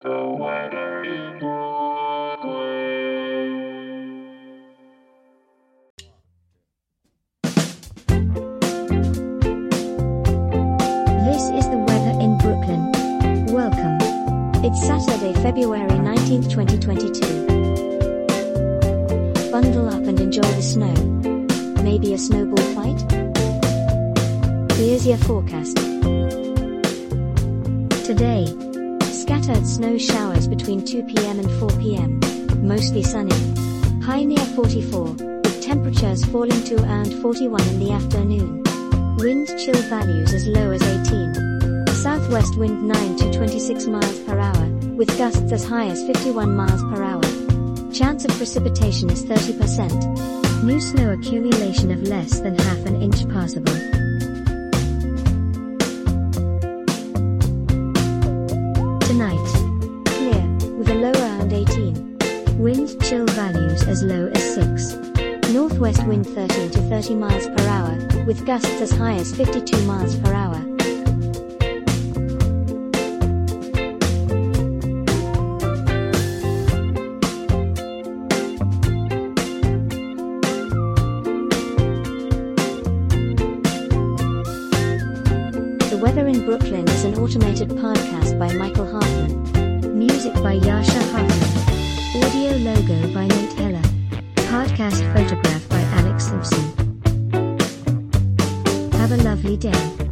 It's Saturday, February 19th, 2022. Bundle up and enjoy the snow. Maybe a snowball fight? Here's your forecast. Today, scattered snow showers between 2 pm and 4 pm. Mostly sunny. High near 44, with temperatures falling to around 41 in the afternoon. Wind chill values as low as 18. Southwest wind 9 to 26 miles per hour, with gusts as high as 51 miles per hour. Chance of precipitation is 30%. New snow accumulation of less than half an inch possible. Chill values as low as 6. Northwest wind 13 to 30 miles per hour, with gusts as high as 52 miles per hour. The Weather in Brooklyn is an automated podcast by Michael Hoffman. Music by Jascha Hoffman. Logo by Nate Heller. Podcast photograph by Alex Simpson. Have a lovely day.